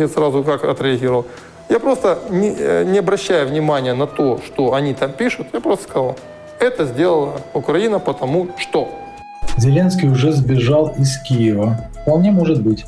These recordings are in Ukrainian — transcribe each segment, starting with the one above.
Я сразу как отреагировал. Я просто, не, э, не обращая внимания на то, что они там пишут, я просто сказал, это сделала Украина потому что. Зеленский уже сбежал из Киева. Вполне может быть.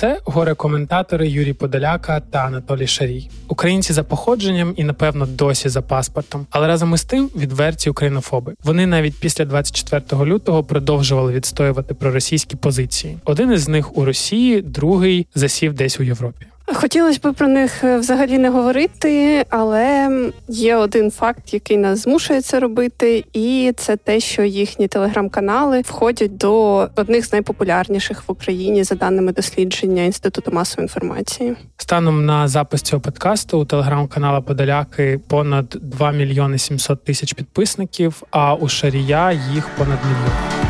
Це горе-коментатори Юрій Подоляка та Анатолій Шарій, українці за походженням і, напевно, досі за паспортом. Але разом із тим відверті українофоби. Вони навіть після 24 лютого продовжували відстоювати проросійські позиції. Один із них у Росії, другий засів десь у Європі. Хотілося б про них е, взагалі не говорити, але є один факт, який нас змушує це робити, і це те, що їхні телеграм-канали входять до одних з найпопулярніших в Україні за даними дослідження інституту масової інформації. Станом на запис цього подкасту у телеграм-канала Подоляки понад 2 мільйони 700 тисяч підписників. А у Шарія їх понад мільйон.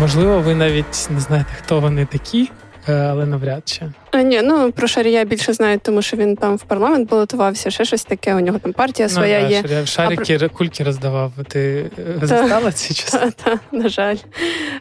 Можливо, ви навіть не знаєте, хто вони такі, е, але навряд чи. А, ні, ну про Шарія більше знають, тому що він там в парламент балотувався, ще щось таке. У нього там партія ну, своя ну, є. Шарія, шарики про... кульки роздавав. Ти та, застала ці часи? Так, та, на жаль.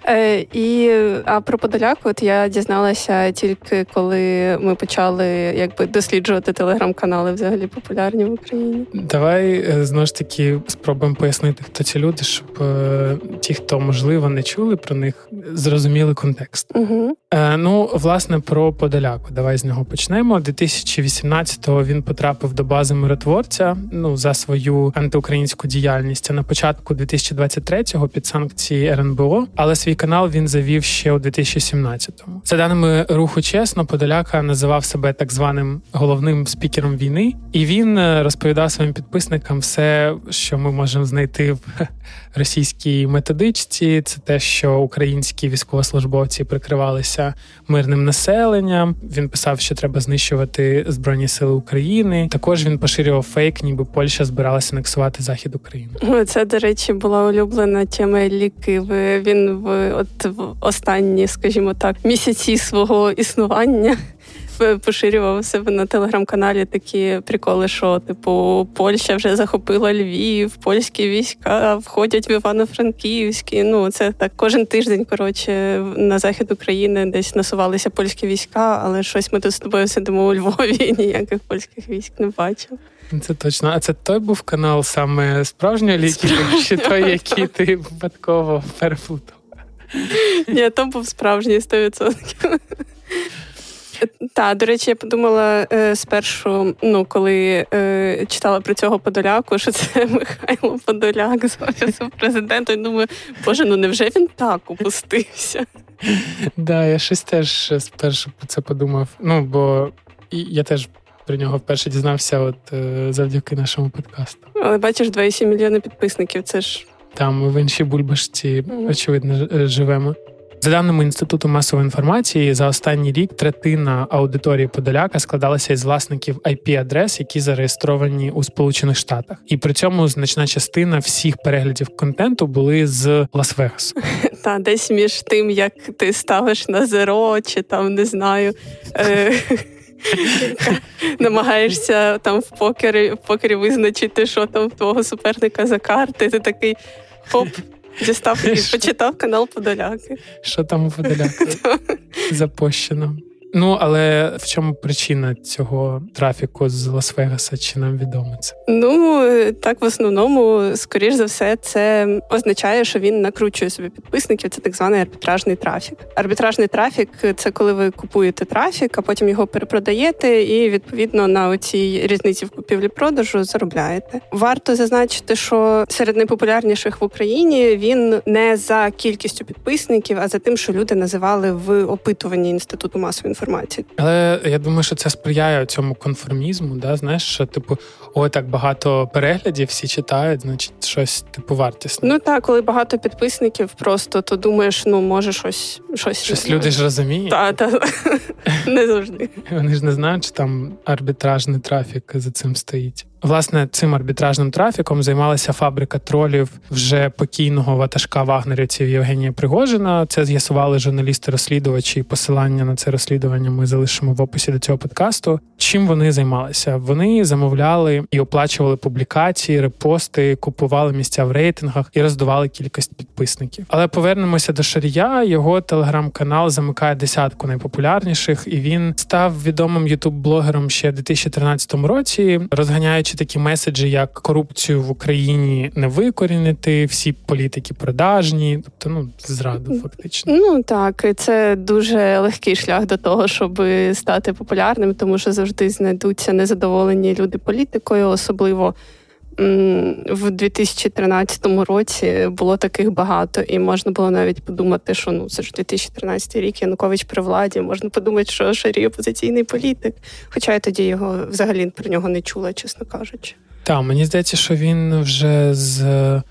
Е, і, А про Подоляку от я дізналася тільки коли ми почали якби досліджувати телеграм-канали взагалі популярні в Україні. Давай е, знову ж таки спробуємо пояснити, хто ці люди, щоб е, ті, хто можливо не чули про них, зрозуміли контекст. Угу. Е, ну, власне, про Подоляку. Давай з нього почнемо. 2018-го він потрапив до бази миротворця ну за свою антиукраїнську діяльність. А на початку 2023-го під санкції РНБО, але свій канал він завів ще у 2017-му. За даними руху чесно, Подоляка називав себе так званим головним спікером війни, і він е, розповідав своїм підписникам все, що ми можемо знайти в російській методичці. Це те, що українські військовослужбовці прикривалися мирним населенням. Він писав, що треба знищувати збройні сили України. Також він поширював фейк, ніби Польща збиралася анексувати захід України. Це до речі була улюблена тема ліки. Він в от в останні, скажімо так, місяці свого існування поширював у себе на телеграм-каналі такі приколи, що типу Польща вже захопила Львів, польські війська входять в Івано-Франківський. Ну це так кожен тиждень. Коротше, на захід України десь насувалися польські війська, але щось ми тут з тобою сидимо у Львові. і Ніяких польських військ не бачив. Це точно. А це той був канал саме справжньої ліки, чи той, який ти випадково переплутав? Ні, то був справжній 100%. Так, до речі, я подумала е, спершу, ну коли е, читала про цього Подоляку, що це Михайло Подоляк з офісу президента. І думаю, боже, ну невже він так опустився? Да, я щось теж спершу про це подумав. Ну бо я теж про нього вперше дізнався, от е, завдяки нашому подкасту. Але бачиш, 2,7 мільйони підписників. Це ж там ми в іншій бульбашці, очевидно, живемо. За даними інституту масової інформації, за останній рік третина аудиторії Подоляка складалася із власників IP-адрес, які зареєстровані у Сполучених Штатах, і при цьому значна частина всіх переглядів контенту були з Лас-Вегасу. Та десь між тим, як ти ставиш на зеро, чи там не знаю. Е, намагаєшся там в покері в покері визначити, що там в твого суперника за карти. Ти такий хоп, Дістав і почитав канал Подоляки. Що там у Подоляки запущено? Ну, але в чому причина цього трафіку з Лас-Вегаса? Чи нам відомо це? Ну так в основному, скоріш за все, це означає, що він накручує собі підписників. Це так званий арбітражний трафік. Арбітражний трафік це коли ви купуєте трафік, а потім його перепродаєте, і відповідно на оцій різниці в купівлі-продажу заробляєте. Варто зазначити, що серед найпопулярніших в Україні він не за кількістю підписників, а за тим, що люди називали в опитуванні інституту масової інформації. Але я думаю, що це сприяє цьому конформізму. Да? Знаєш, що типу, ой, так багато переглядів, всі читають, значить, щось типу вартісне. Ну так, коли багато підписників, просто то думаєш, ну може щось щось. Щось люди ж розуміють. Так, так, не завжди. Вони ж не знають, що там арбітражний трафік за цим стоїть. Власне, цим арбітражним трафіком займалася фабрика тролів вже покійного ватажка вагнерівців Євгенія Пригожина. Це з'ясували журналісти-розслідувачі. і Посилання на це розслідування ми залишимо в описі до цього подкасту. Чим вони займалися? Вони замовляли і оплачували публікації, репости, купували місця в рейтингах і роздували кількість підписників. Але повернемося до Шарія. Його телеграм-канал замикає десятку найпопулярніших, і він став відомим ютуб-блогером ще в 2013 році, розганяючи такі меседжі, як корупцію в Україні не викорінити, всі політики продажні, тобто ну зраду, фактично. Ну так, це дуже легкий шлях до того, щоб стати популярним, тому що завжди знайдуться незадоволені люди політикою, особливо в 2013 році було таких багато, і можна було навіть подумати, що ну це ж 2013 рік Янукович при владі. Можна подумати, що Шарій опозиційний політик. Хоча я тоді його взагалі про нього не чула, чесно кажучи. Так, мені здається, що він вже з е,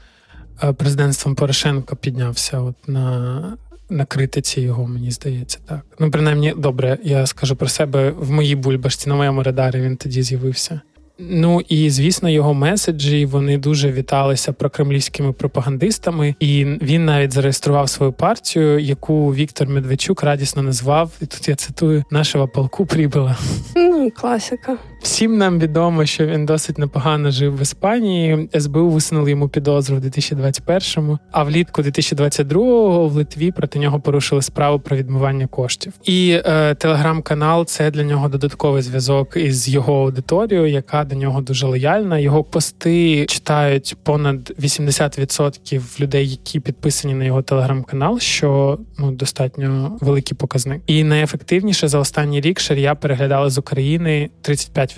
президентством Порошенка піднявся от на. На критиці його, мені здається, так. Ну, принаймні, добре, я скажу про себе в моїй бульбашці, на моєму радарі він тоді з'явився. Ну і звісно, його меседжі вони дуже віталися прокремлівськими пропагандистами, і він навіть зареєстрував свою партію, яку Віктор Медведчук радісно назвав. І тут я цитую нашого полку прибила. Ну, класика. Всім нам відомо, що він досить непогано жив в Іспанії. СБУ висунули йому підозру в 2021-му, А влітку 2022-го в Литві проти нього порушили справу про відмивання коштів. І е, телеграм-канал це для нього додатковий зв'язок із його аудиторією, яка до нього дуже лояльна. Його пости читають понад 80% людей, які підписані на його телеграм-канал, що ну достатньо великий показник. І найефективніше за останній рік шарія переглядали з України 35%,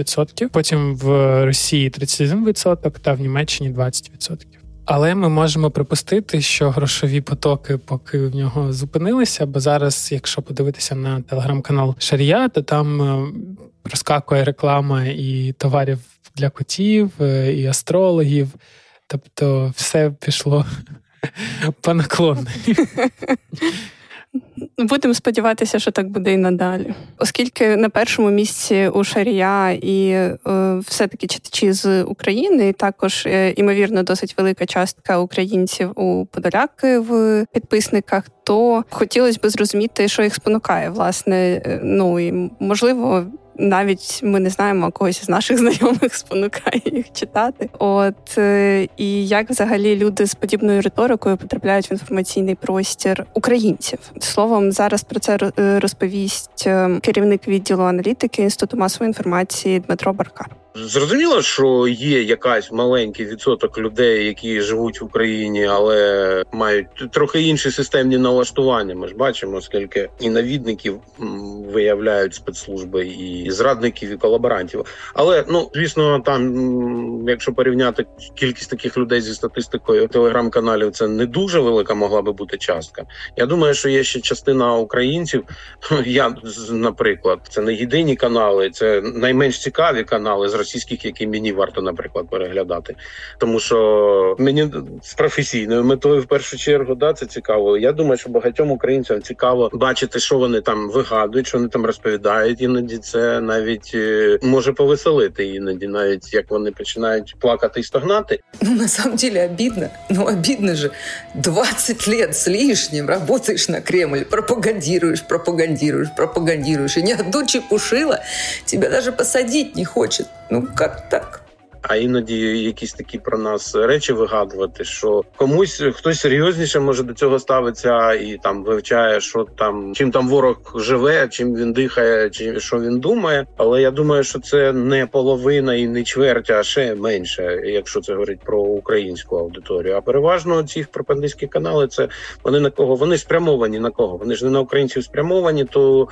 потім в Росії 31% та в Німеччині 20%. Але ми можемо припустити, що грошові потоки поки в нього зупинилися. Бо зараз, якщо подивитися на телеграм-канал Шарія, то там е, розкакує реклама і товарів для котів, е, і астрологів. Тобто, все пішло по наклонній. Будемо сподіватися, що так буде і надалі, оскільки на першому місці у Шарія і е, все-таки читачі з України, і також е, імовірно досить велика частка українців у Подоляки в підписниках, то хотілося б зрозуміти, що їх спонукає, власне. Е, ну і можливо навіть ми не знаємо когось з наших знайомих спонукає їх читати. От е, і як взагалі люди з подібною риторикою потрапляють в інформаційний простір українців. Словом, зараз про це е, розповість е, керівник відділу аналітики інституту масової інформації Дмитро Баркар. Зрозуміло, що є якась маленький відсоток людей, які живуть в Україні, але мають трохи інші системні налаштування. Ми ж бачимо, скільки і навідників виявляють спецслужби, і зрадників, і колаборантів. Але ну звісно, там, якщо порівняти кількість таких людей зі статистикою телеграм-каналів, це не дуже велика могла би бути частка. Я думаю, що є ще частина українців. Я наприклад, це не єдині канали, це найменш цікаві канали російських, які мені варто, наприклад, переглядати. Тому що мені з професійною метою в першу чергу да це цікаво. Я думаю, що багатьом українцям цікаво бачити, що вони там вигадують, що вони там розповідають. Іноді це навіть е, може повеселити, іноді навіть як вони починають плакати і стогнати. Ну на самом деле обідно. Ну обідно же 20 лет з лишнім работаешь на Кремль, пропагандируешь, пропагандируешь, пропагандируешь, и ни одну чепушила тебя даже посадить не хочет. Ну як так? А іноді якісь такі про нас речі вигадувати, що комусь хтось серйозніше може до цього ставиться і там вивчає, що там чим там ворог живе, чим він дихає, чи що він думає. Але я думаю, що це не половина і не чверть, а ще менше, якщо це говорить про українську аудиторію. А переважно ці пропагандистські канали це вони на кого вони спрямовані на кого? Вони ж не на українців спрямовані, то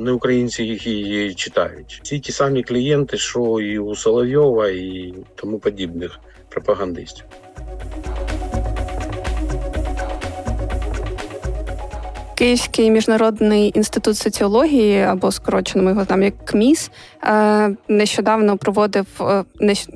не українці їх і читають. Ці ті самі клієнти, що і у Соловйова, і тому подібних пропагандистів. Київський міжнародний інститут соціології, або скорочено ми його там як КМІС, е, нещодавно проводив е,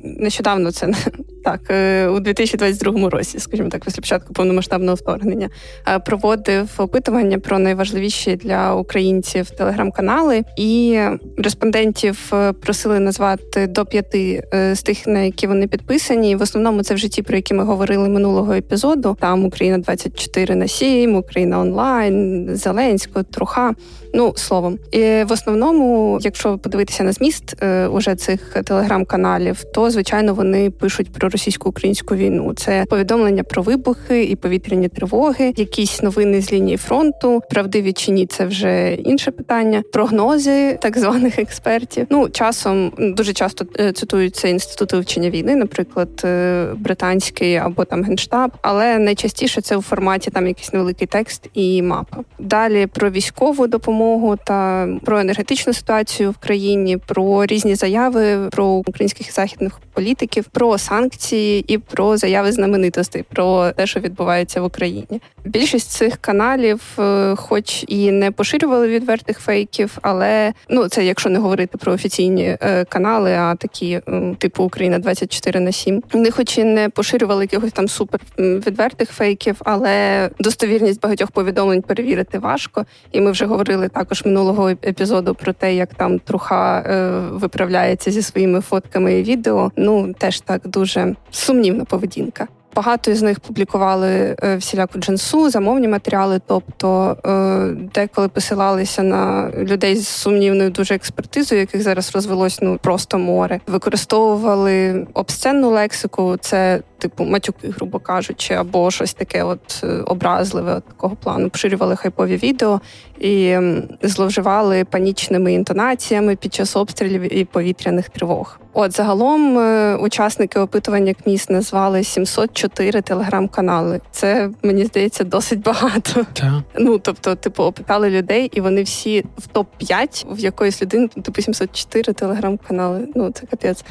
нещодавно це Так, е, у 2022 році, скажімо так, після початку повномасштабного вторгнення, е, проводив опитування про найважливіші для українців телеграм-канали, і респондентів е, просили назвати до п'яти з тих, на які вони підписані. В основному це вже ті, про які ми говорили минулого епізоду. Там Україна 24 на 7, Україна онлайн, Зеленського, Труха. Ну словом, і в основному, якщо подивитися на зміст е, уже цих телеграм-каналів, то звичайно вони пишуть про російсько-українську війну. Це повідомлення про вибухи і повітряні тривоги, якісь новини з лінії фронту, правдиві чи ні, це вже інше питання. Прогнози так званих експертів. Ну часом дуже часто е, цитуються інститути вивчення війни, наприклад, е, британський або там генштаб, але найчастіше це у форматі там якийсь невеликий текст і мапа. Далі про військову допомогу та про енергетичну ситуацію в країні, про різні заяви про українських і західних політиків, про санкції і про заяви знаменитостей про те, що відбувається в Україні. Більшість цих каналів, е, хоч і не поширювали відвертих фейків, але ну це якщо не говорити про офіційні е, канали, а такі типу Україна 24 на 7. Вони, хоч і не поширювали якихось там супер відвертих фейків, але достовірність багатьох повідомлень перевірити важко. І ми вже говорили також минулого епізоду про те, як там труха е, виправляється зі своїми фотками і відео. Ну теж так дуже сумнівна поведінка. Багато з них публікували е, всіляку джинсу, замовні матеріали, тобто е, деколи посилалися на людей з сумнівною дуже експертизою, яких зараз розвелось ну просто море. Використовували обсценну лексику, це типу матюки, грубо кажучи, або щось таке, от е, образливе от такого плану. Поширювали хайпові відео і зловживали панічними інтонаціями під час обстрілів і повітряних тривог. От загалом е, учасники опитування КМІС назвали 704 телеграм-канали. Це мені здається досить багато. Так. Ну тобто, типу, опитали людей, і вони всі в топ 5 в якоїсь людини, типу 704 телеграм-канали. Ну це капець.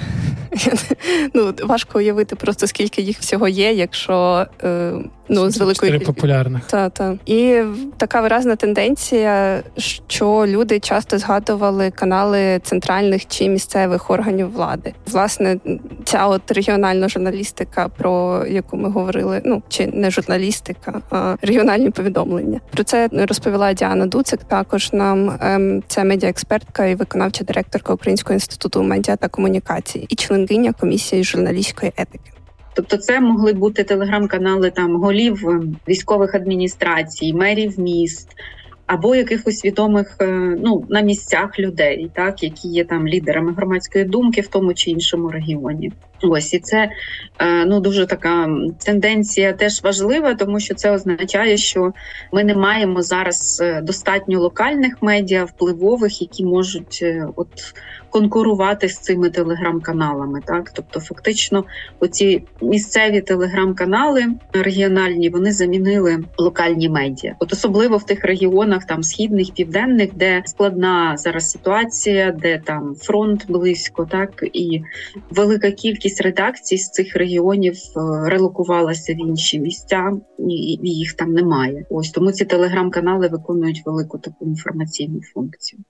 Ну важко уявити просто скільки їх всього є, якщо е, ну з великої популярних. Та, та. І така виразна тенденція, що люди часто згадували канали центральних чи місцевих органів влади. Власне, ця от регіональна журналістика, про яку ми говорили, ну чи не журналістика, а регіональні повідомлення. Про це розповіла Діана Дуцик. Також нам ем, це медіаекспертка і виконавча директорка Українського інституту медіа та комунікації і членкиня комісії журналістської етики. Тобто, це могли бути телеграм-канали там голів е, військових адміністрацій, мерів міст. Або якихось відомих е, ну на місцях людей, так які є там лідерами громадської думки в тому чи іншому регіоні. Ось і це е, ну дуже така тенденція теж важлива, тому що це означає, що ми не маємо зараз достатньо локальних медіа впливових, які можуть от конкурувати з цими телеграм-каналами. Так, тобто, фактично, оці місцеві телеграм-канали регіональні вони замінили локальні медіа, от особливо в тих регіонах, там східних, південних, де складна зараз ситуація, де там фронт близько, так і велика кількість редакцій з цих регіонів е, релокувалася в інші місця, і їх там немає. Ось тому ці телеграм-канали виконують велику таку інформаційну функцію.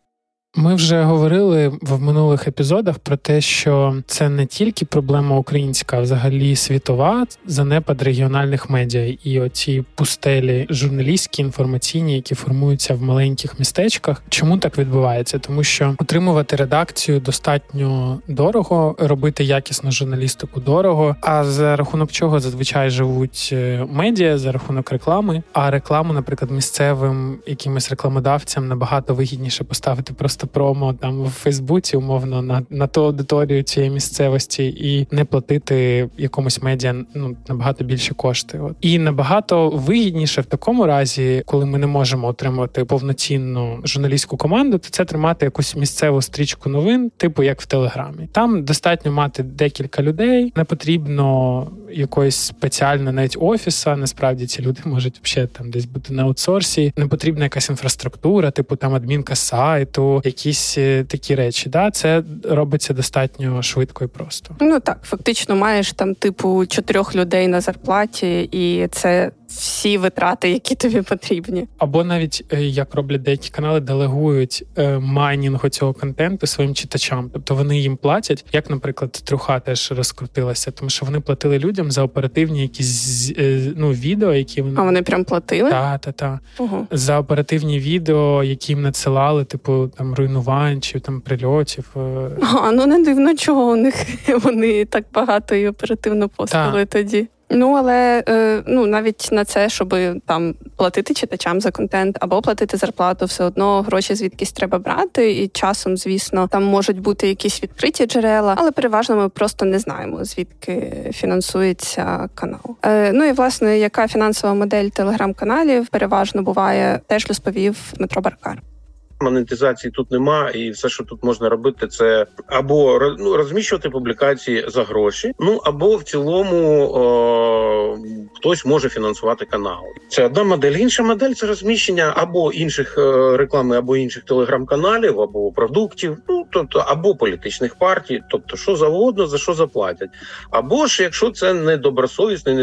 Ми вже говорили в минулих епізодах про те, що це не тільки проблема українська, а взагалі світова занепад регіональних медіа і оці пустелі журналістські інформаційні, які формуються в маленьких містечках. Чому так відбувається? Тому що отримувати редакцію достатньо дорого, робити якісну журналістику дорого. А за рахунок чого зазвичай живуть е, медіа за рахунок реклами. А рекламу, наприклад, місцевим якимось рекламодавцям набагато вигідніше поставити просто просто промо там в Фейсбуці, умовно, на на ту аудиторію цієї місцевості, і не платити якомусь медіа ну набагато більше кошти. От. І набагато вигідніше в такому разі, коли ми не можемо отримувати повноцінну журналістську команду, то це тримати якусь місцеву стрічку новин, типу як в Телеграмі. Там достатньо мати декілька людей, не потрібно якоїсь спеціальної навіть офіса. Насправді ці люди можуть ще там десь бути на аутсорсі. Не потрібна якась інфраструктура, типу там адмінка сайту, якісь е, такі речі. Да, Це робиться достатньо швидко і просто. Ну так, фактично, маєш там типу чотирьох людей на зарплаті, і це всі витрати, які тобі потрібні. Або навіть е, як роблять деякі канали, делегують е, майнінгу цього контенту своїм читачам, тобто вони їм платять, як, наприклад, труха теж розкрутилася, тому що вони платили людям за оперативні якісь е, ну відео, які вони а вони прям платили. Та, та, та. Угу. за оперативні відео, які їм надсилали, типу там руйнувань чи там прильотів. А ну не дивно, чого у них вони так багато і оперативно постили тоді. Ну але е, ну навіть на це, щоб там платити читачам за контент або платити зарплату, все одно гроші звідкись треба брати. І часом, звісно, там можуть бути якісь відкриті джерела, але переважно ми просто не знаємо звідки фінансується канал. Е, Ну і власне, яка фінансова модель телеграм-каналів переважно буває, теж розповів Дмитро Баркар монетизації тут нема, і все, що тут можна робити, це або ну, розміщувати публікації за гроші, ну або в цілому о, хтось може фінансувати канал. Це одна модель. Інша модель це розміщення або інших е, реклами, або інших телеграм-каналів, або продуктів, ну тобто або політичних партій, тобто що завгодно, за що заплатять. Або ж якщо це не добросовісний,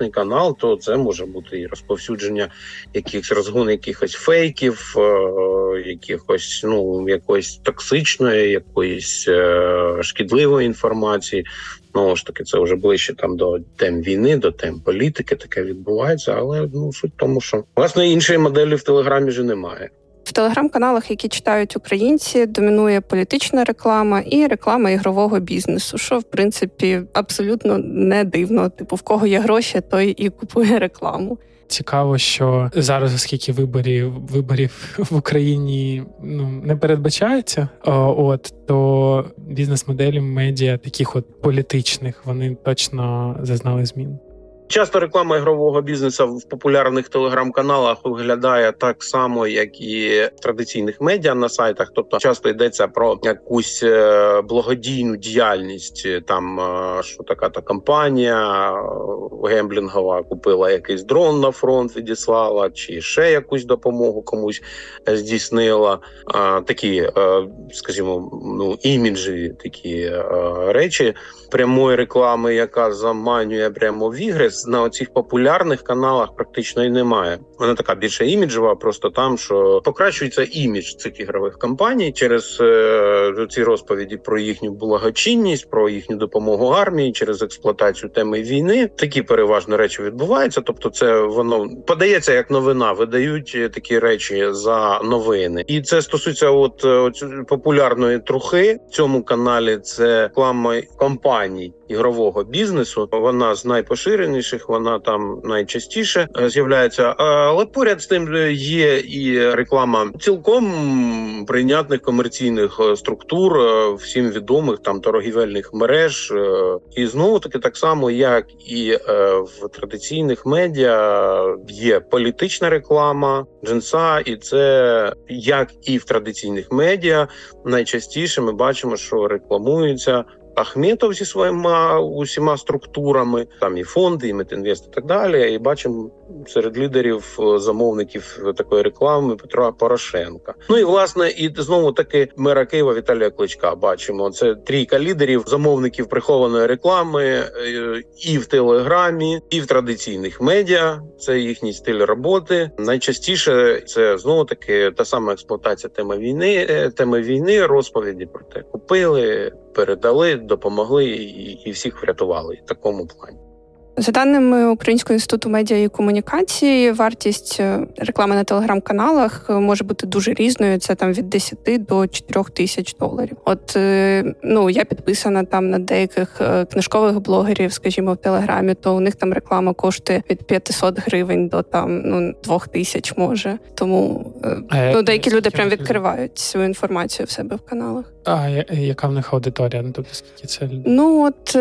не канал, то це може бути і розповсюдження якихось розгон, якихось фейків. Е, якихось ну якоїсь токсичної, якоїсь е, шкідливої інформації. Знову ж таки, це вже ближче там до тем війни, до тем політики. Таке відбувається, але ну суть в тому, що власне іншої моделі в телеграмі вже немає. В телеграм-каналах, які читають українці, домінує політична реклама і реклама ігрового бізнесу, що в принципі абсолютно не дивно. Типу, в кого є гроші, той і купує рекламу. Цікаво, що зараз, оскільки виборів виборів в Україні ну не передбачається, от то бізнес-моделі медіа таких от політичних вони точно зазнали змін. Часто реклама ігрового бізнесу в популярних телеграм-каналах виглядає так само, як і традиційних медіа на сайтах. Тобто, часто йдеться про якусь е, благодійну діяльність. Там е, що така та компанія е, гемблінгова купила якийсь дрон на фронт, відіслала, чи ще якусь допомогу комусь здійснила. Такі, скажімо, ну іміджеві такі речі прямої реклами, яка заманює прямо в ігри на оцих популярних каналах практично і немає. Вона така більше іміджева, просто там, що покращується імідж цих ігрових компаній через е, ці розповіді про їхню благочинність, про їхню допомогу армії, через експлуатацію теми війни. Такі переважно речі відбуваються. Тобто, це воно подається як новина, видають такі речі за новини, і це стосується от, от популярної трухи в цьому каналі. Це реклама компаній ігрового бізнесу. Вона з найпоширеніших, вона там найчастіше е, з'являється. Але поряд з тим е, є і реклама цілком прийнятних комерційних е, структур, всім відомих там торгівельних мереж. І знову таки так само, як і в традиційних медіа є політична реклама джинса, і це як і в традиційних медіа найчастіше ми бачимо, що рекламуються Ахметов зі своїми усіма структурами, там і фонди, і Метінвест, і так далі. І бачимо серед лідерів е, замовників такої реклами Петра Порошенка. Ну і власне, і знову таки мера Києва Віталія Кличка бачимо. Це трійка лідерів, замовників прихованої реклами е, і в телеграмі, і в традиційних медіа. Це їхній стиль роботи. Найчастіше це знову таки та сама експлуатація теми війни, е, теми війни, розповіді про те, купили, передали допомогли і, і всіх врятували в такому плані. За даними Українського інституту медіа і комунікації, вартість е, реклами на телеграм-каналах е, може бути дуже різною. Це там від 10 до 4 тисяч доларів. От е, ну я підписана там на деяких книжкових блогерів, скажімо, в телеграмі, то у них там реклама коштує від 500 гривень до там ну 2 тисяч може. Тому ну деякі люди прям відкривають цю інформацію в себе в каналах. А яка в них аудиторія? Ну тобто скільки це? Ну от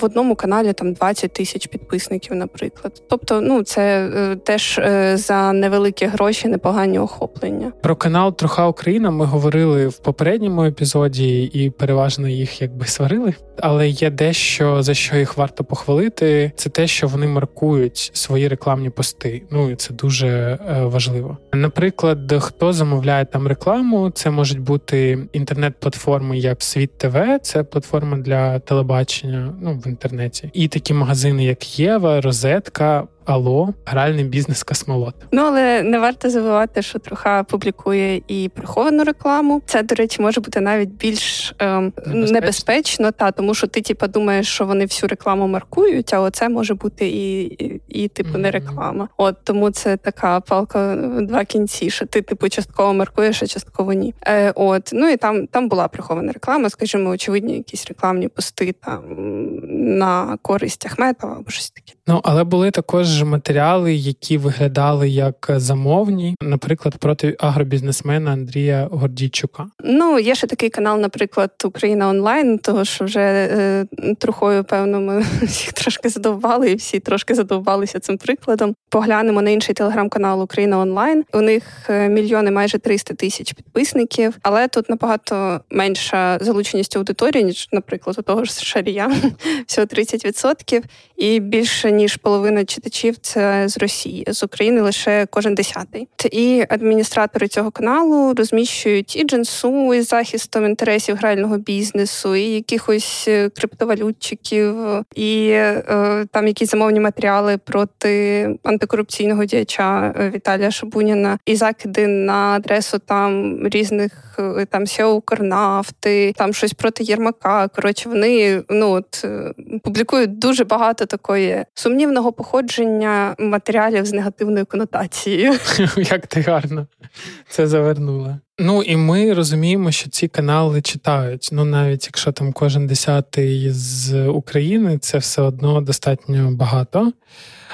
в одному каналі там 20 тисяч підписів підписників, наприклад. Тобто, ну це е, теж е, за невеликі гроші, непогані охоплення. Про канал Троха Україна ми говорили в попередньому епізоді, і переважно їх якби сварили. Але є дещо за що їх варто похвалити. Це те, що вони маркують свої рекламні пости. Ну і це дуже е, важливо. Наприклад, хто замовляє там рекламу, це можуть бути інтернет-платформи, як Світ ТВ, це платформа для телебачення ну в інтернеті, і такі магазини, як Єва, Розетка, Алло, гральний бізнес Космолот. Ну але не варто забувати, що троха публікує і приховану рекламу. Це, до речі, може бути навіть більш ем, небезпечно, небезпечно та тому, що ти типа думаєш, що вони всю рекламу маркують, а оце може бути і, і, і типу mm-hmm. не реклама. От тому це така палка в два кінці, що ти типу частково маркуєш, а частково ні. Е, От ну і там там була прихована реклама, скажімо, очевидні, якісь рекламні пости там на користь Ахметова або щось таке. Ну але були також матеріали, які виглядали як замовні, наприклад, проти агробізнесмена Андрія Гордійчука. Ну є ще такий канал, наприклад, Україна онлайн, того що вже е, трохою, певно, ми всіх трошки задовбали, і всі трошки задовбалися цим прикладом. Поглянемо на інший телеграм-канал Україна онлайн. У них е, мільйони майже 300 тисяч підписників, але тут набагато менша залученість аудиторії, ніж, наприклад, у того ж Шарія, всього 30%. і більше ніж половина читачів це з Росії, з України лише кожен десятий. І адміністратори цього каналу розміщують і джинсу із захистом інтересів грального бізнесу, і якихось е, криптовалютчиків, і е, там якісь замовні матеріали проти антикорупційного діяча е, Віталія Шабуніна, і закиди на адресу там різних е, там сіо там щось проти Єрмака. Коротше, вони ну от публікують дуже багато такої сумнівного походження матеріалів з негативною конотацією. Як ти гарно це завернула. Ну і ми розуміємо, що ці канали читають. Ну навіть якщо там кожен десятий з України, це все одно достатньо багато.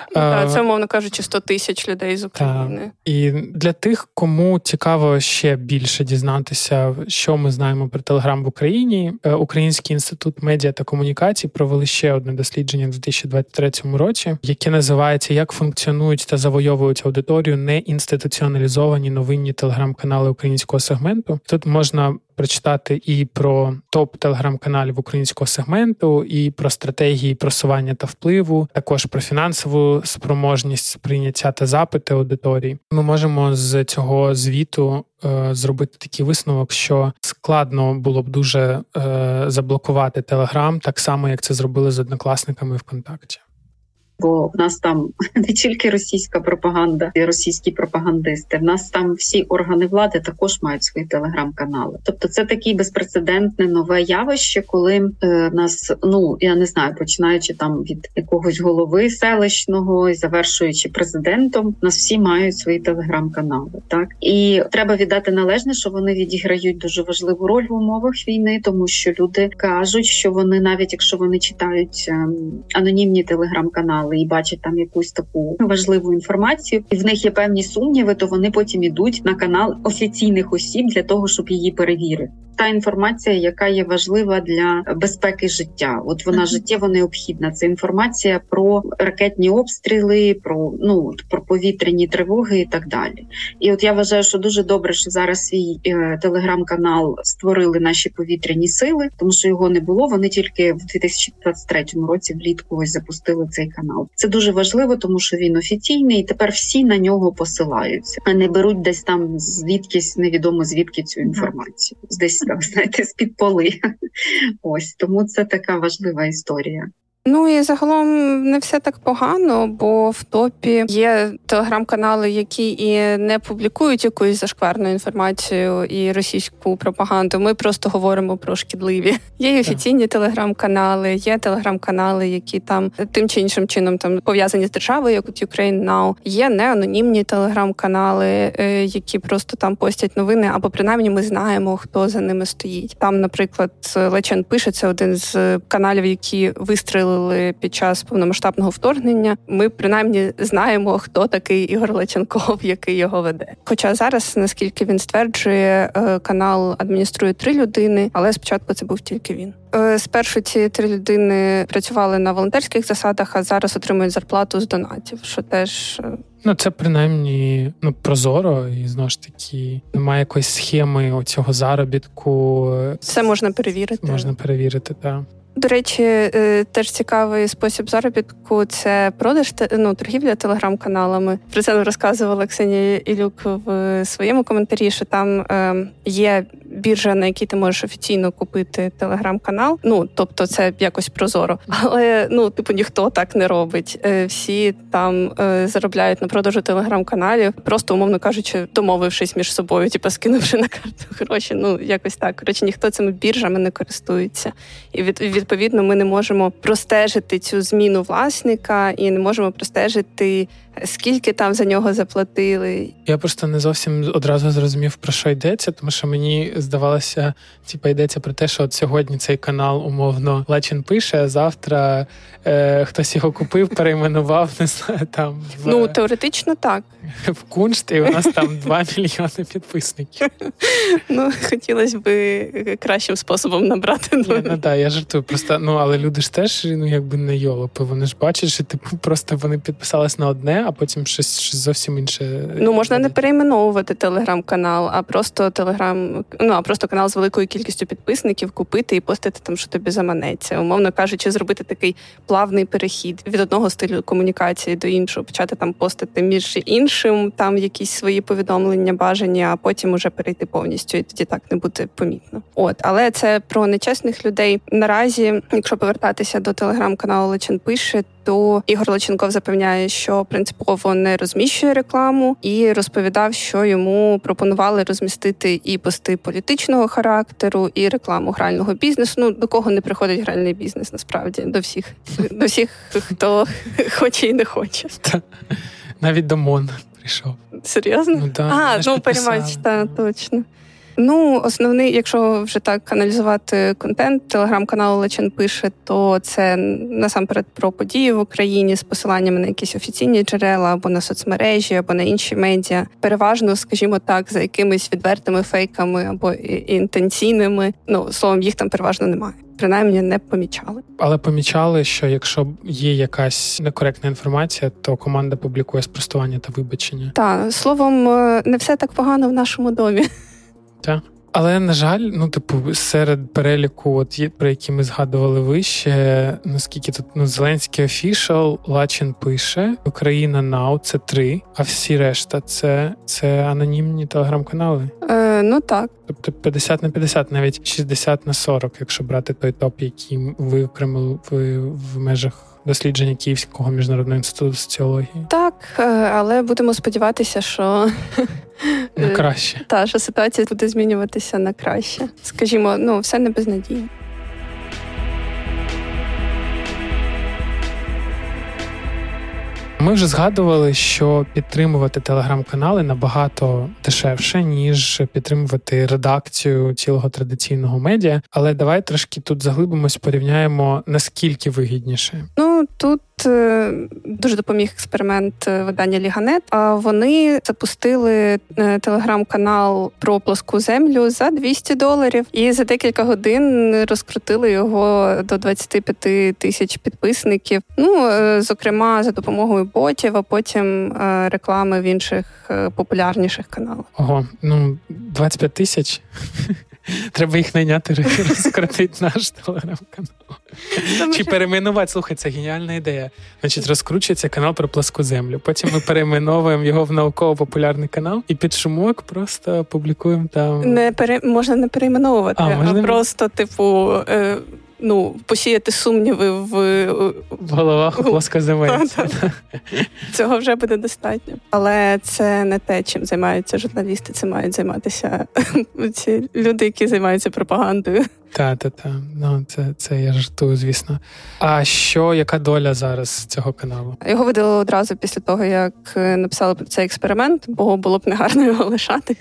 Ну, так, Це, умовно кажучи, 100 тисяч людей з України. Так. І для тих, кому цікаво ще більше дізнатися, що ми знаємо про Телеграм в Україні, е, Український інститут медіа та комунікацій провели ще одне дослідження в 2023 році, яке називається Як функціонують та завойовують аудиторію неінституціоналізовані новинні телеграм-канали українського сегменту. Тут можна прочитати і про топ телеграм-каналів українського сегменту, і про стратегії просування та впливу, також про фінансову спроможність сприйняття та запити аудиторії. Ми можемо з цього звіту. Е, зробити такий висновок, що складно було б дуже е, заблокувати Телеграм, так само як це зробили з однокласниками ВКонтакті бо в нас там не тільки російська пропаганда і російські пропагандисти, в нас там всі органи влади також мають свої телеграм-канали. Тобто, це таке безпрецедентне нове явище, коли е, нас ну я не знаю, починаючи там від якогось голови селищного і завершуючи президентом, нас всі мають свої телеграм-канали. Так і треба віддати належне, що вони відіграють дуже важливу роль в умовах війни, тому що люди кажуть, що вони навіть якщо вони читають ем, анонімні телеграм-канали канали і бачать там якусь таку важливу інформацію, і в них є певні сумніви, то вони потім ідуть на канал офіційних осіб для того, щоб її перевірити та інформація, яка є важлива для безпеки життя. От вона життєво необхідна. Це інформація про ракетні обстріли, про ну про повітряні тривоги і так далі. І от я вважаю, що дуже добре, що зараз свій е, телеграм-канал створили наші повітряні сили, тому що його не було. Вони тільки в 2023 році влітку ось запустили цей канал. Це дуже важливо, тому що він офіційний. і Тепер всі на нього посилаються, а не беруть десь там звідкись невідомо звідки цю інформацію. Десь так знаєте, з під поли. Ось тому це така важлива історія. Ну і загалом не все так погано, бо в топі є телеграм-канали, які і не публікують якусь зашкварну інформацію і російську пропаганду. Ми просто говоримо про шкідливі. Є і офіційні телеграм-канали, є телеграм-канали, які там тим чи іншим чином там пов'язані з державою, як от Ukraine Now. Є неанонімні телеграм-канали, е, які просто там постять новини, або принаймні ми знаємо, хто за ними стоїть. Там, наприклад, Лечен пишеться один з каналів, які вистрілили виявили під час повномасштабного вторгнення. Ми принаймні знаємо, хто такий Ігор Леченков, який його веде. Хоча зараз, наскільки він стверджує, е, канал адмініструє три людини, але спочатку це був тільки він. Е, спершу ці три людини працювали на волонтерських засадах, а зараз отримують зарплату з донатів, що теж. Е, ну, це принаймні ну прозоро і знову ж таки немає якоїсь схеми цього заробітку. Це можна перевірити. Можна перевірити, так. До речі, е, теж цікавий спосіб заробітку це продаж ну, торгівля телеграм-каналами. Про це розказувала Ксенія Ілюк в своєму коментарі, що там е, є біржа, на якій ти можеш офіційно купити телеграм-канал. Ну тобто, це якось прозоро, але ну типу ніхто так не робить. Е, всі там заробляють на продажу телеграм-каналів, просто умовно кажучи, домовившись між собою, типу скинувши на карту гроші. Ну якось так. Коротше, ніхто цими біржами не користується, і від від відповідно ми не можемо простежити цю зміну власника і не можемо простежити скільки там за нього заплатили. Я просто не зовсім одразу зрозумів про що йдеться, тому що мені здавалося, типа йдеться про те, що от сьогодні цей канал умовно Лачин пише, а завтра е, хтось його купив, перейменував, не знаю, там в, ну теоретично так. В куншт, і у нас там 2 мільйони підписників. Ну хотілося б кращим способом набрати. Ну так, я жартую. Просто ну але люди ж теж ну якби не йолопи. Вони ж бачать, що типу просто вони підписались на одне а потім щось, щось зовсім інше. Ну можна не перейменовувати телеграм-канал, а просто телеграм, ну а просто канал з великою кількістю підписників купити і постити там, що тобі заманеться. Умовно кажучи, зробити такий плавний перехід від одного стилю комунікації до іншого, почати там постити між іншим, там якісь свої повідомлення, бажання, а потім уже перейти повністю, і тоді так не буде помітно. От, але це про нечесних людей. Наразі, якщо повертатися до телеграм-каналу Лечин пише, то Ігор Лоченков запевняє, що принципово не розміщує рекламу, і розповідав, що йому пропонували розмістити і пости політичного характеру, і рекламу грального бізнесу. Ну до кого не приходить гральний бізнес, насправді до всіх, до всіх, хто хоче і не хоче. Навіть до МОН прийшов. Серйозно? Ну, да, а, ну переймач, так, точно. Ну, основний, якщо вже так аналізувати контент, телеграм-канал Лечин пише, то це насамперед про події в Україні з посиланнями на якісь офіційні джерела або на соцмережі, або на інші медіа. Переважно, скажімо так, за якимись відвертими фейками або інтенційними. Ну словом, їх там переважно немає. Принаймні не помічали, але помічали, що якщо є якась некоректна інформація, то команда публікує спростування та вибачення. Так, словом, е, не все так погано в нашому домі. Так. Але на жаль, ну типу, серед переліку, от є про які ми згадували вище, наскільки тут ну Зеленський офішал, Лачин пише, Україна Нау це три, а всі решта це це анонімні телеграм-канали. Е, Ну так. Тобто 50 на 50, навіть 60 на 40, якщо брати той топ, який ви окремили в, в межах. Дослідження Київського міжнародного інституту соціології. Так, е, але будемо сподіватися, що на краще. Та що ситуація буде змінюватися на краще. Скажімо, ну все не безнадійно. Ми вже згадували, що підтримувати телеграм-канали набагато дешевше, ніж підтримувати редакцію цілого традиційного медіа. Але давай трошки тут заглибимось, порівняємо наскільки вигідніше. Ну тут Е, дуже допоміг експеримент е, видання Ліганет. А вони запустили е, телеграм-канал про плоску землю за 200 доларів, і за декілька годин розкрутили його до 25 тисяч підписників. Ну зокрема, за допомогою ботів, а потім реклами в інших популярніших каналах. Ого, ну 25 тисяч. Треба їх найняти розкрутити наш телеграм-канал. Чи перейменувати, слухай, це геніальна ідея. Значить, розкручується канал про пласку землю. Потім ми перейменовуємо його в науково-популярний канал і під шумок просто публікуємо там. Не пере... можна не перейменовувати, а, можна... а просто, типу. Е ну, посіяти сумніви в В головах плоскоземельців. Цього вже буде достатньо. Але це не те, чим займаються журналісти. Це мають займатися ці люди, які займаються пропагандою. Так, так, так. Ну, це це я жартую, звісно. А що, яка доля зараз цього каналу? Його видали одразу після того, як написали про цей експеримент, бо було б негарно його лишати.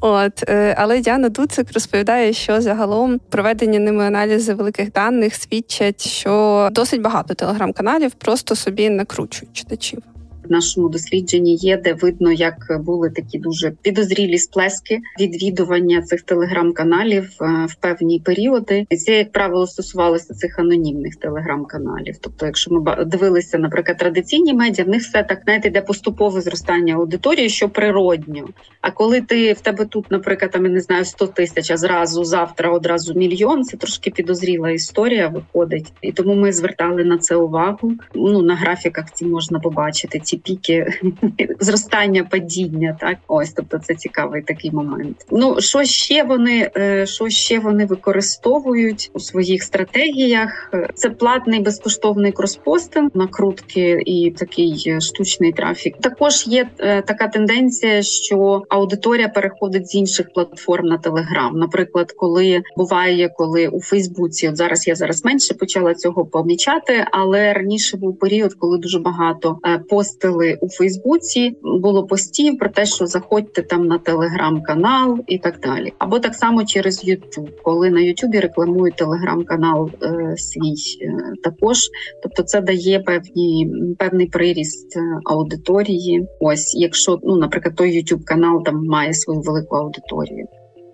От, е, але Діана Дуцик розповідає, що загалом проведені ними аналізи великих даних свідчать, що досить багато телеграм-каналів просто собі накручують читачів нашому дослідженні є, де видно, як були такі дуже підозрілі сплески відвідування цих телеграм-каналів е, в певні періоди. І це, як правило, стосувалося цих анонімних телеграм-каналів. Тобто, якщо ми дивилися, наприклад, традиційні медіа, в них все так знаєте, йде поступове зростання аудиторії, що природньо. А коли ти в тебе тут, наприклад, там, я не знаю, 100 тисяч, а зразу завтра одразу мільйон, це трошки підозріла історія виходить, і тому ми звертали на це увагу. Ну на графіках ці можна побачити ці піки зростання падіння. Так, ось тобто це цікавий такий момент. Ну що ще вони е, що ще вони використовують у своїх стратегіях? Це платний безкоштовний кроспостинг, накрутки і такий штучний трафік. Також є е, така тенденція, що аудиторія переходить з інших платформ на Телеграм. Наприклад, коли буває, коли у Фейсбуці, от зараз я зараз менше почала цього помічати, але раніше був період, коли дуже багато е, постили у Фейсбуці. Було постів про те, що заходьте там на телеграм-канал і так далі. Або так само через YouTube, коли на Ютубі рекламують телеграм-канал е, свій е, також. Тобто, це дає певні певний приріст е, аудиторії. Ось, якщо ну, наприклад, той YouTube канал там має свою велику аудиторію.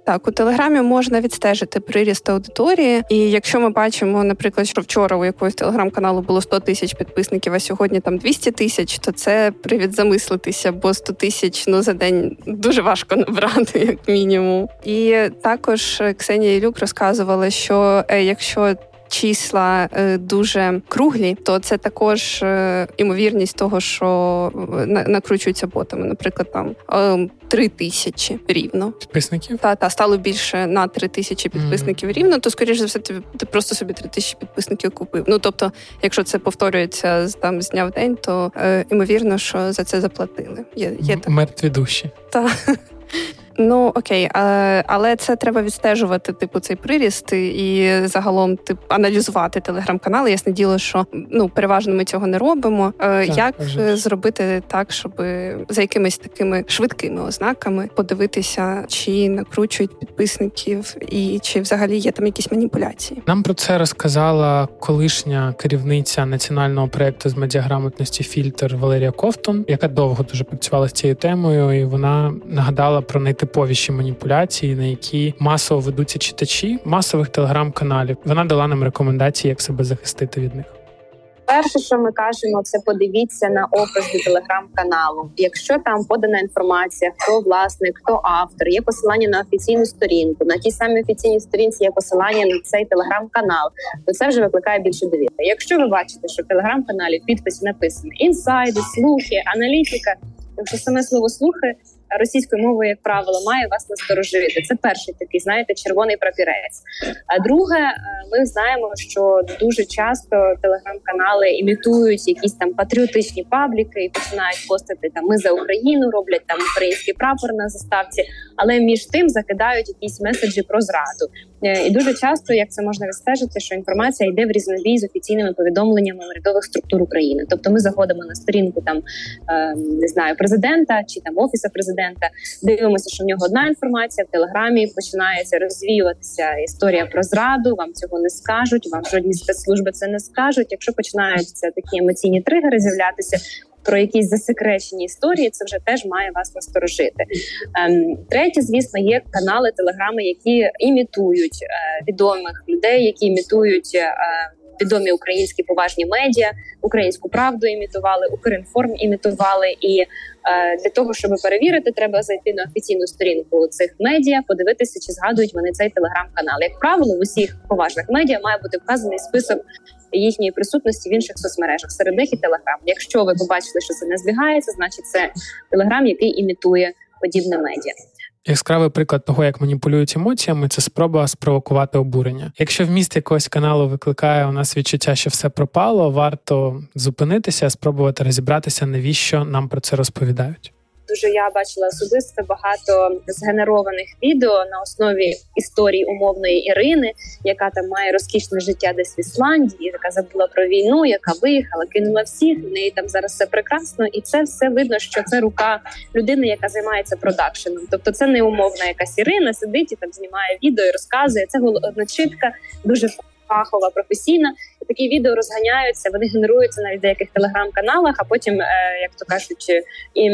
Так, у телеграмі можна відстежити приріст аудиторії, і якщо ми бачимо, наприклад, що вчора у якогось телеграм-каналу було 100 тисяч підписників, а сьогодні там 200 тисяч, то це привід замислитися, бо 100 тисяч ну за день дуже важко набрати, як мінімум. І також Ксенія Ілюк розказувала, що е, якщо числа е, дуже круглі, то це також е, імовірність того, що накручуються ботами. Наприклад, там три тисячі рівно підписників. Та та стало більше на три тисячі підписників mm. рівно. То скоріш за все, ти, ти просто собі три тисячі підписників купив. Ну тобто, якщо це повторюється там з дня в день, то е, імовірно, що за це заплатили. Є є так. мертві душі. Так. Ну окей, але це треба відстежувати, типу, цей приріст і загалом тип аналізувати телеграм-канали. Ясне діло, що ну переважно ми цього не робимо. Е, так, Як кажуть. зробити так, щоб за якимись такими швидкими ознаками подивитися, чи накручують підписників, і чи взагалі є там якісь маніпуляції? Нам про це розказала колишня керівниця національного проекту з медіаграмотності Фільтр Валерія Ковтун, яка довго дуже працювала з цією темою, і вона нагадала про найтиповіші типовіші маніпуляції, на які масово ведуться читачі масових телеграм-каналів. Вона дала нам рекомендації, як себе захистити від них. Перше, що ми кажемо, це подивіться на опис до телеграм-каналу. Якщо там подана інформація, хто власник, хто автор, є посилання на офіційну сторінку. На тій самій офіційній сторінці є посилання на цей телеграм-канал, то це вже викликає більше довіри. Якщо ви бачите, що в телеграм-каналі в підписі написано інсайди, слухи, аналітика, якщо саме слово слухи російською мовою, як правило, має вас насторожити. Це перший такий, знаєте, червоний прапірець. А друге, е, ми знаємо, що дуже часто телеграм-канали імітують якісь там патріотичні пабліки і починають постити там ми за Україну, роблять там український прапор на заставці, але між тим закидають якісь меседжі про зраду. Е, і дуже часто, як це можна відстежити, що інформація йде в різнобій з офіційними повідомленнями урядових структур України. Тобто, ми заходимо на сторінку там е, не знаю президента чи там офіса президента, дивимося, що в нього одна інформація в телеграмі починається розвіюватися історія про зраду. Вам цього не скажуть. Вам жодні спецслужби це не скажуть. Якщо починаються такі емоційні тригери з'являтися, про якісь засекречені історії, це вже теж має вас насторожити. Ем, третє, звісно, є канали телеграми, які імітують е, відомих людей, які імітують. Е, відомі українські поважні медіа, українську правду імітували, Укрінформ імітували. І е, для того, щоб перевірити, треба зайти на офіційну сторінку цих медіа, подивитися, чи згадують вони цей телеграм-канал. Як правило, в усіх поважних медіа має бути вказаний список їхньої присутності в інших соцмережах серед них і телеграм. Якщо ви побачили, що це не збігається, значить це телеграм, який імітує подібне медіа. Яскравий приклад того, як маніпулюють емоціями, це спроба спровокувати обурення. Якщо вміст якогось каналу викликає у нас відчуття, що все пропало, варто зупинитися, спробувати розібратися, навіщо нам про це розповідають. Дуже я бачила особисто багато згенерованих відео на основі історії умовної Ірини, яка там має розкішне життя десь в Ісландії, яка забула про війну, яка виїхала, кинула всіх. В неї там зараз все прекрасно, і це все видно, що це рука людини, яка займається продакшеном. Тобто, це не умовна якась Ірина, сидить і там знімає відео і розказує. Це одночитка дуже фахова, професійна. Такі відео розганяються, вони генеруються навіть в деяких телеграм-каналах, а потім, е, як то кажуть, і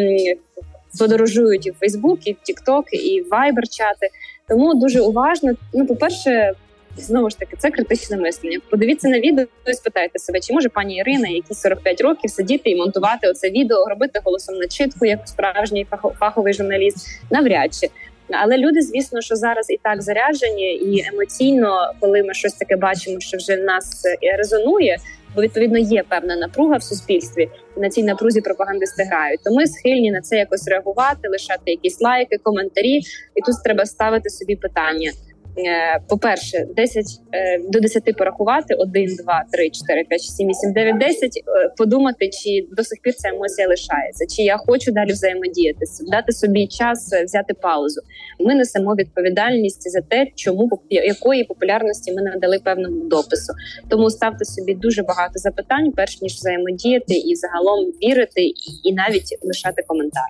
подорожують і в Фейсбук, і в Тікток, і в Вайбер чати. Тому дуже уважно. Ну, по перше. Знову ж таки, це критичне мислення. Подивіться на відео і спитайте себе, чи може пані Ірина, які 45 років сидіти і монтувати оце відео, робити голосом на читку, як справжній фаховий журналіст, навряд чи. Але люди, звісно, що зараз і так заряджені, і емоційно, коли ми щось таке бачимо, що вже нас е, резонує, бо відповідно є певна напруга в суспільстві. і на цій напрузі пропагандисти грають. То ми схильні на це якось реагувати, лишати якісь лайки, коментарі, і тут треба ставити собі питання. Е, по-перше, 10 е, до 10 порахувати 1, 2, 3, 4, 5, 6, 7, 8, 9, 10, подумати, чи до сих пір ця емоція лишається, чи я хочу далі взаємодіяти, дати собі час е, взяти паузу. Ми несемо відповідальність за те, чому якої популярності ми надали певному допису. Тому ставте собі дуже багато запитань, перш ніж взаємодіяти і загалом вірити, і навіть лишати коментар.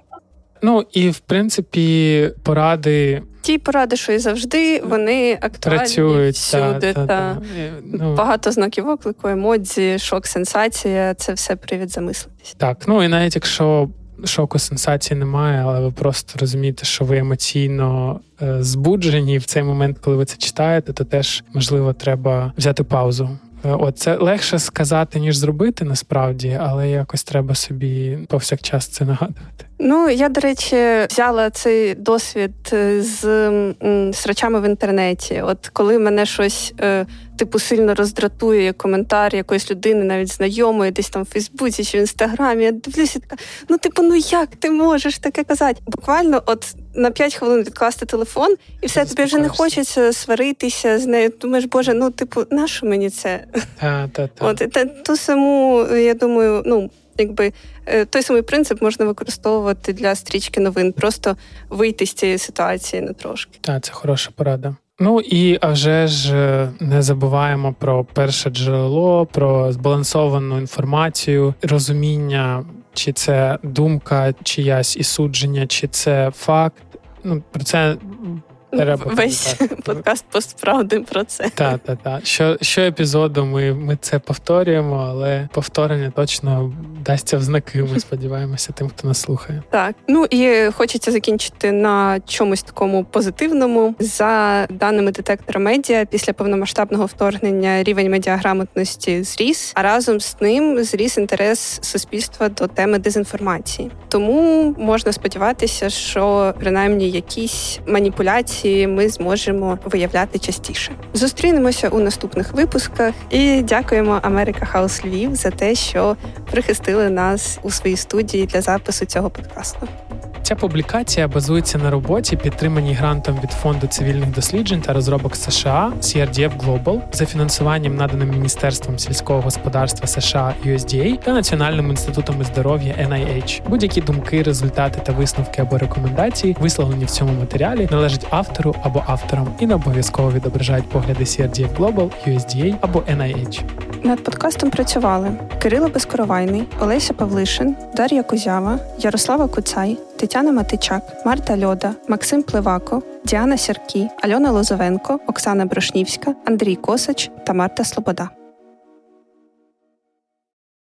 Ну і в принципі поради. Ті поради, що і завжди, вони актуальні Працюють, всюди. Та, та, та. Ну... Багато знаків оклику, емодзі, шок, сенсація це все привід замислитись. Так, ну і навіть якщо шоку сенсації немає, але ви просто розумієте, що ви емоційно е, збуджені в цей момент, коли ви це читаєте, то теж можливо треба взяти паузу. Е, от це легше сказати, ніж зробити насправді, але якось треба собі повсякчас це нагадувати. Ну я до речі взяла цей досвід е, з срачами в інтернеті. От коли мене щось е, типу сильно роздратує коментар якоїсь людини, навіть знайомої, десь там в Фейсбуці чи в інстаграмі, я дивлюся, така ну типу, ну як ти можеш таке казати? Буквально, от на 5 хвилин відкласти телефон, і все тобі вже не хочеться сваритися з нею. Думаєш, боже, ну типу, нащо мені це? Та, та, та. От та ту саму, я думаю, ну якби е, той самий принцип можна використовувати для стрічки новин, просто вийти з цієї ситуації на трошки. Так, це хороша порада. Ну і а вже ж е, не забуваємо про перше джерело, про збалансовану інформацію, розуміння, чи це думка, чиясь і судження, чи це факт. Ну про це Треба Весь подкаст постправди про це. Так, так, так. Що що епізоду ми ми це повторюємо, але повторення точно дасться в знаки. Ми сподіваємося, тим, хто нас слухає. Так, ну і хочеться закінчити на чомусь такому позитивному. За даними детектора медіа, після повномасштабного вторгнення рівень медіаграмотності зріс, а разом з ним зріс інтерес суспільства до теми дезінформації. Тому можна сподіватися, що принаймні якісь маніпуляції інформації ми зможемо виявляти частіше. Зустрінемося у наступних випусках і дякуємо Америка Хаус Львів за те, що прихистили нас у своїй студії для запису цього подкасту. Ця публікація базується на роботі, підтриманій грантом від фонду цивільних досліджень та розробок США CRDF Global за фінансуванням наданим Міністерством сільського господарства США USDA та Національним інститутом здоров'я NIH. Будь-які думки, результати та висновки або рекомендації, висловлені в цьому матеріалі, належать автору або авторам і не обов'язково відображають погляди CRDF Global, USDA або NIH. Над подкастом працювали Кирило Безкоровайний, Олеся Павлишин, Дар'я Кузява, Ярослава Куцай, Тетяна Матичак, Марта Льода, Максим Пливако, Діана Сіркі, Альона Лозовенко, Оксана Брошнівська, Андрій Косач та Марта Слобода.